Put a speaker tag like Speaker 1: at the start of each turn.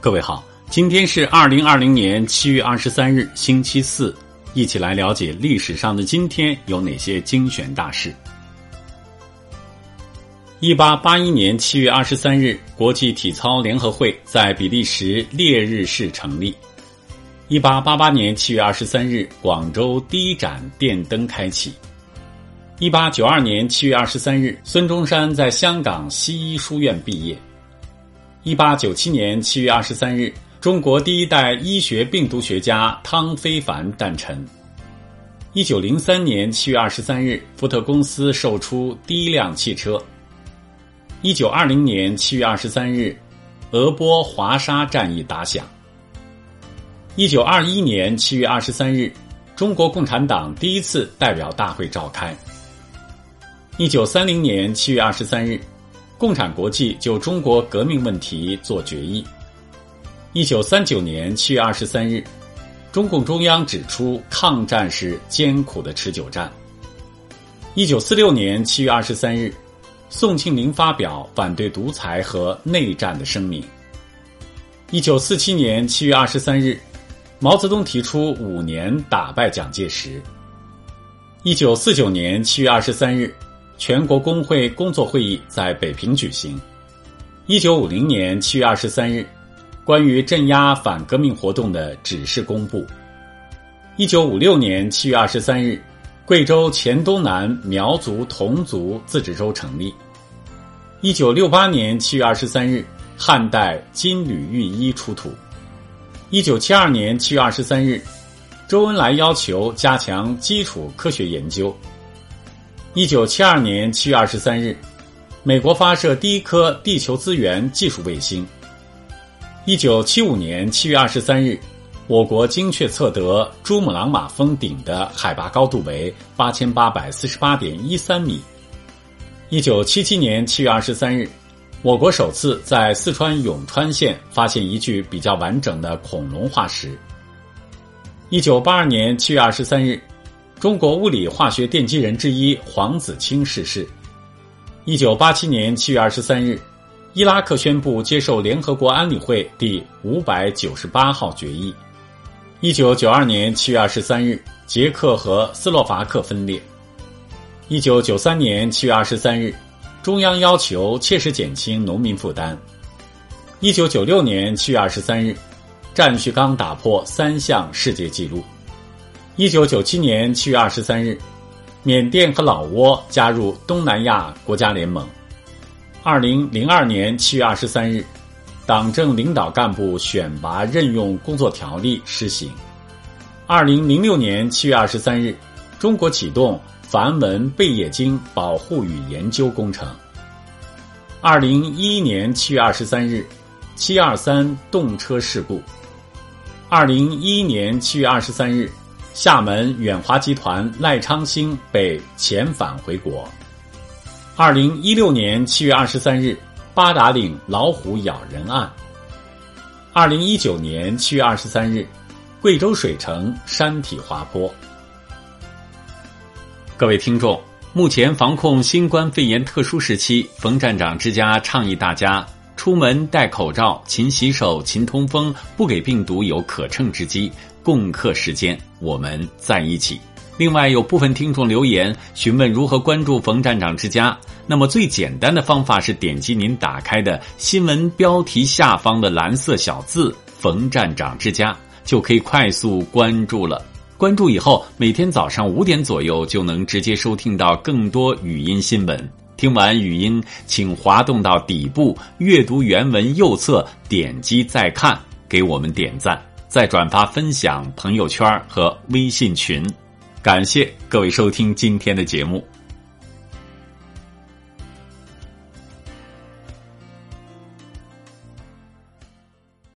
Speaker 1: 各位好，今天是二零二零年七月二十三日，星期四，一起来了解历史上的今天有哪些精选大事。一八八一年七月二十三日，国际体操联合会在比利时列日市成立。一八八八年七月二十三日，广州第一盏电灯开启。一八九二年七月二十三日，孙中山在香港西医书院毕业。一八九七年七月二十三日，中国第一代医学病毒学家汤非凡诞辰。一九零三年七月二十三日，福特公司售出第一辆汽车。一九二零年七月二十三日，俄波华沙战役打响。一九二一年七月二十三日，中国共产党第一次代表大会召开。一九三零年七月二十三日。共产国际就中国革命问题做决议。一九三九年七月二十三日，中共中央指出，抗战是艰苦的持久战。一九四六年七月二十三日，宋庆龄发表反对独裁和内战的声明。一九四七年七月二十三日，毛泽东提出五年打败蒋介石。一九四九年七月二十三日。全国工会工作会议在北平举行。一九五零年七月二十三日，关于镇压反革命活动的指示公布。一九五六年七月二十三日，贵州黔东南苗族侗族自治州成立。一九六八年七月二十三日，汉代金缕玉衣出土。一九七二年七月二十三日，周恩来要求加强基础科学研究。一九七二年七月二十三日，美国发射第一颗地球资源技术卫星。一九七五年七月二十三日，我国精确测得珠穆朗玛峰顶的海拔高度为八千八百四十八点一三米。一九七七年七月二十三日，我国首次在四川永川县发现一具比较完整的恐龙化石。一九八二年七月二十三日。中国物理化学奠基人之一黄子清逝世。一九八七年七月二十三日，伊拉克宣布接受联合国安理会第五百九十八号决议。一九九二年七月二十三日，捷克和斯洛伐克分裂。一九九三年七月二十三日，中央要求切实减轻农民负担。一九九六年七月二十三日，战旭刚打破三项世界纪录。一九九七年七月二十三日，缅甸和老挝加入东南亚国家联盟。二零零二年七月二十三日，党政领导干部选拔任用工作条例施行。二零零六年七月二十三日，中国启动梵文贝叶经保护与研究工程。二零一一年七月二十三日，七二三动车事故。二零一一年七月二十三日。厦门远华集团赖昌星被遣返回国。二零一六年七月二十三日，八达岭老虎咬人案。二零一九年七月二十三日，贵州水城山体滑坡。各位听众，目前防控新冠肺炎特殊时期，冯站长之家倡议大家出门戴口罩、勤洗手、勤通风，不给病毒有可乘之机。共克时间，我们在一起。另外，有部分听众留言询问如何关注冯站长之家。那么，最简单的方法是点击您打开的新闻标题下方的蓝色小字“冯站长之家”，就可以快速关注了。关注以后，每天早上五点左右就能直接收听到更多语音新闻。听完语音，请滑动到底部阅读原文右侧，点击再看，给我们点赞。再转发分享朋友圈和微信群，感谢各位收听今天的节目。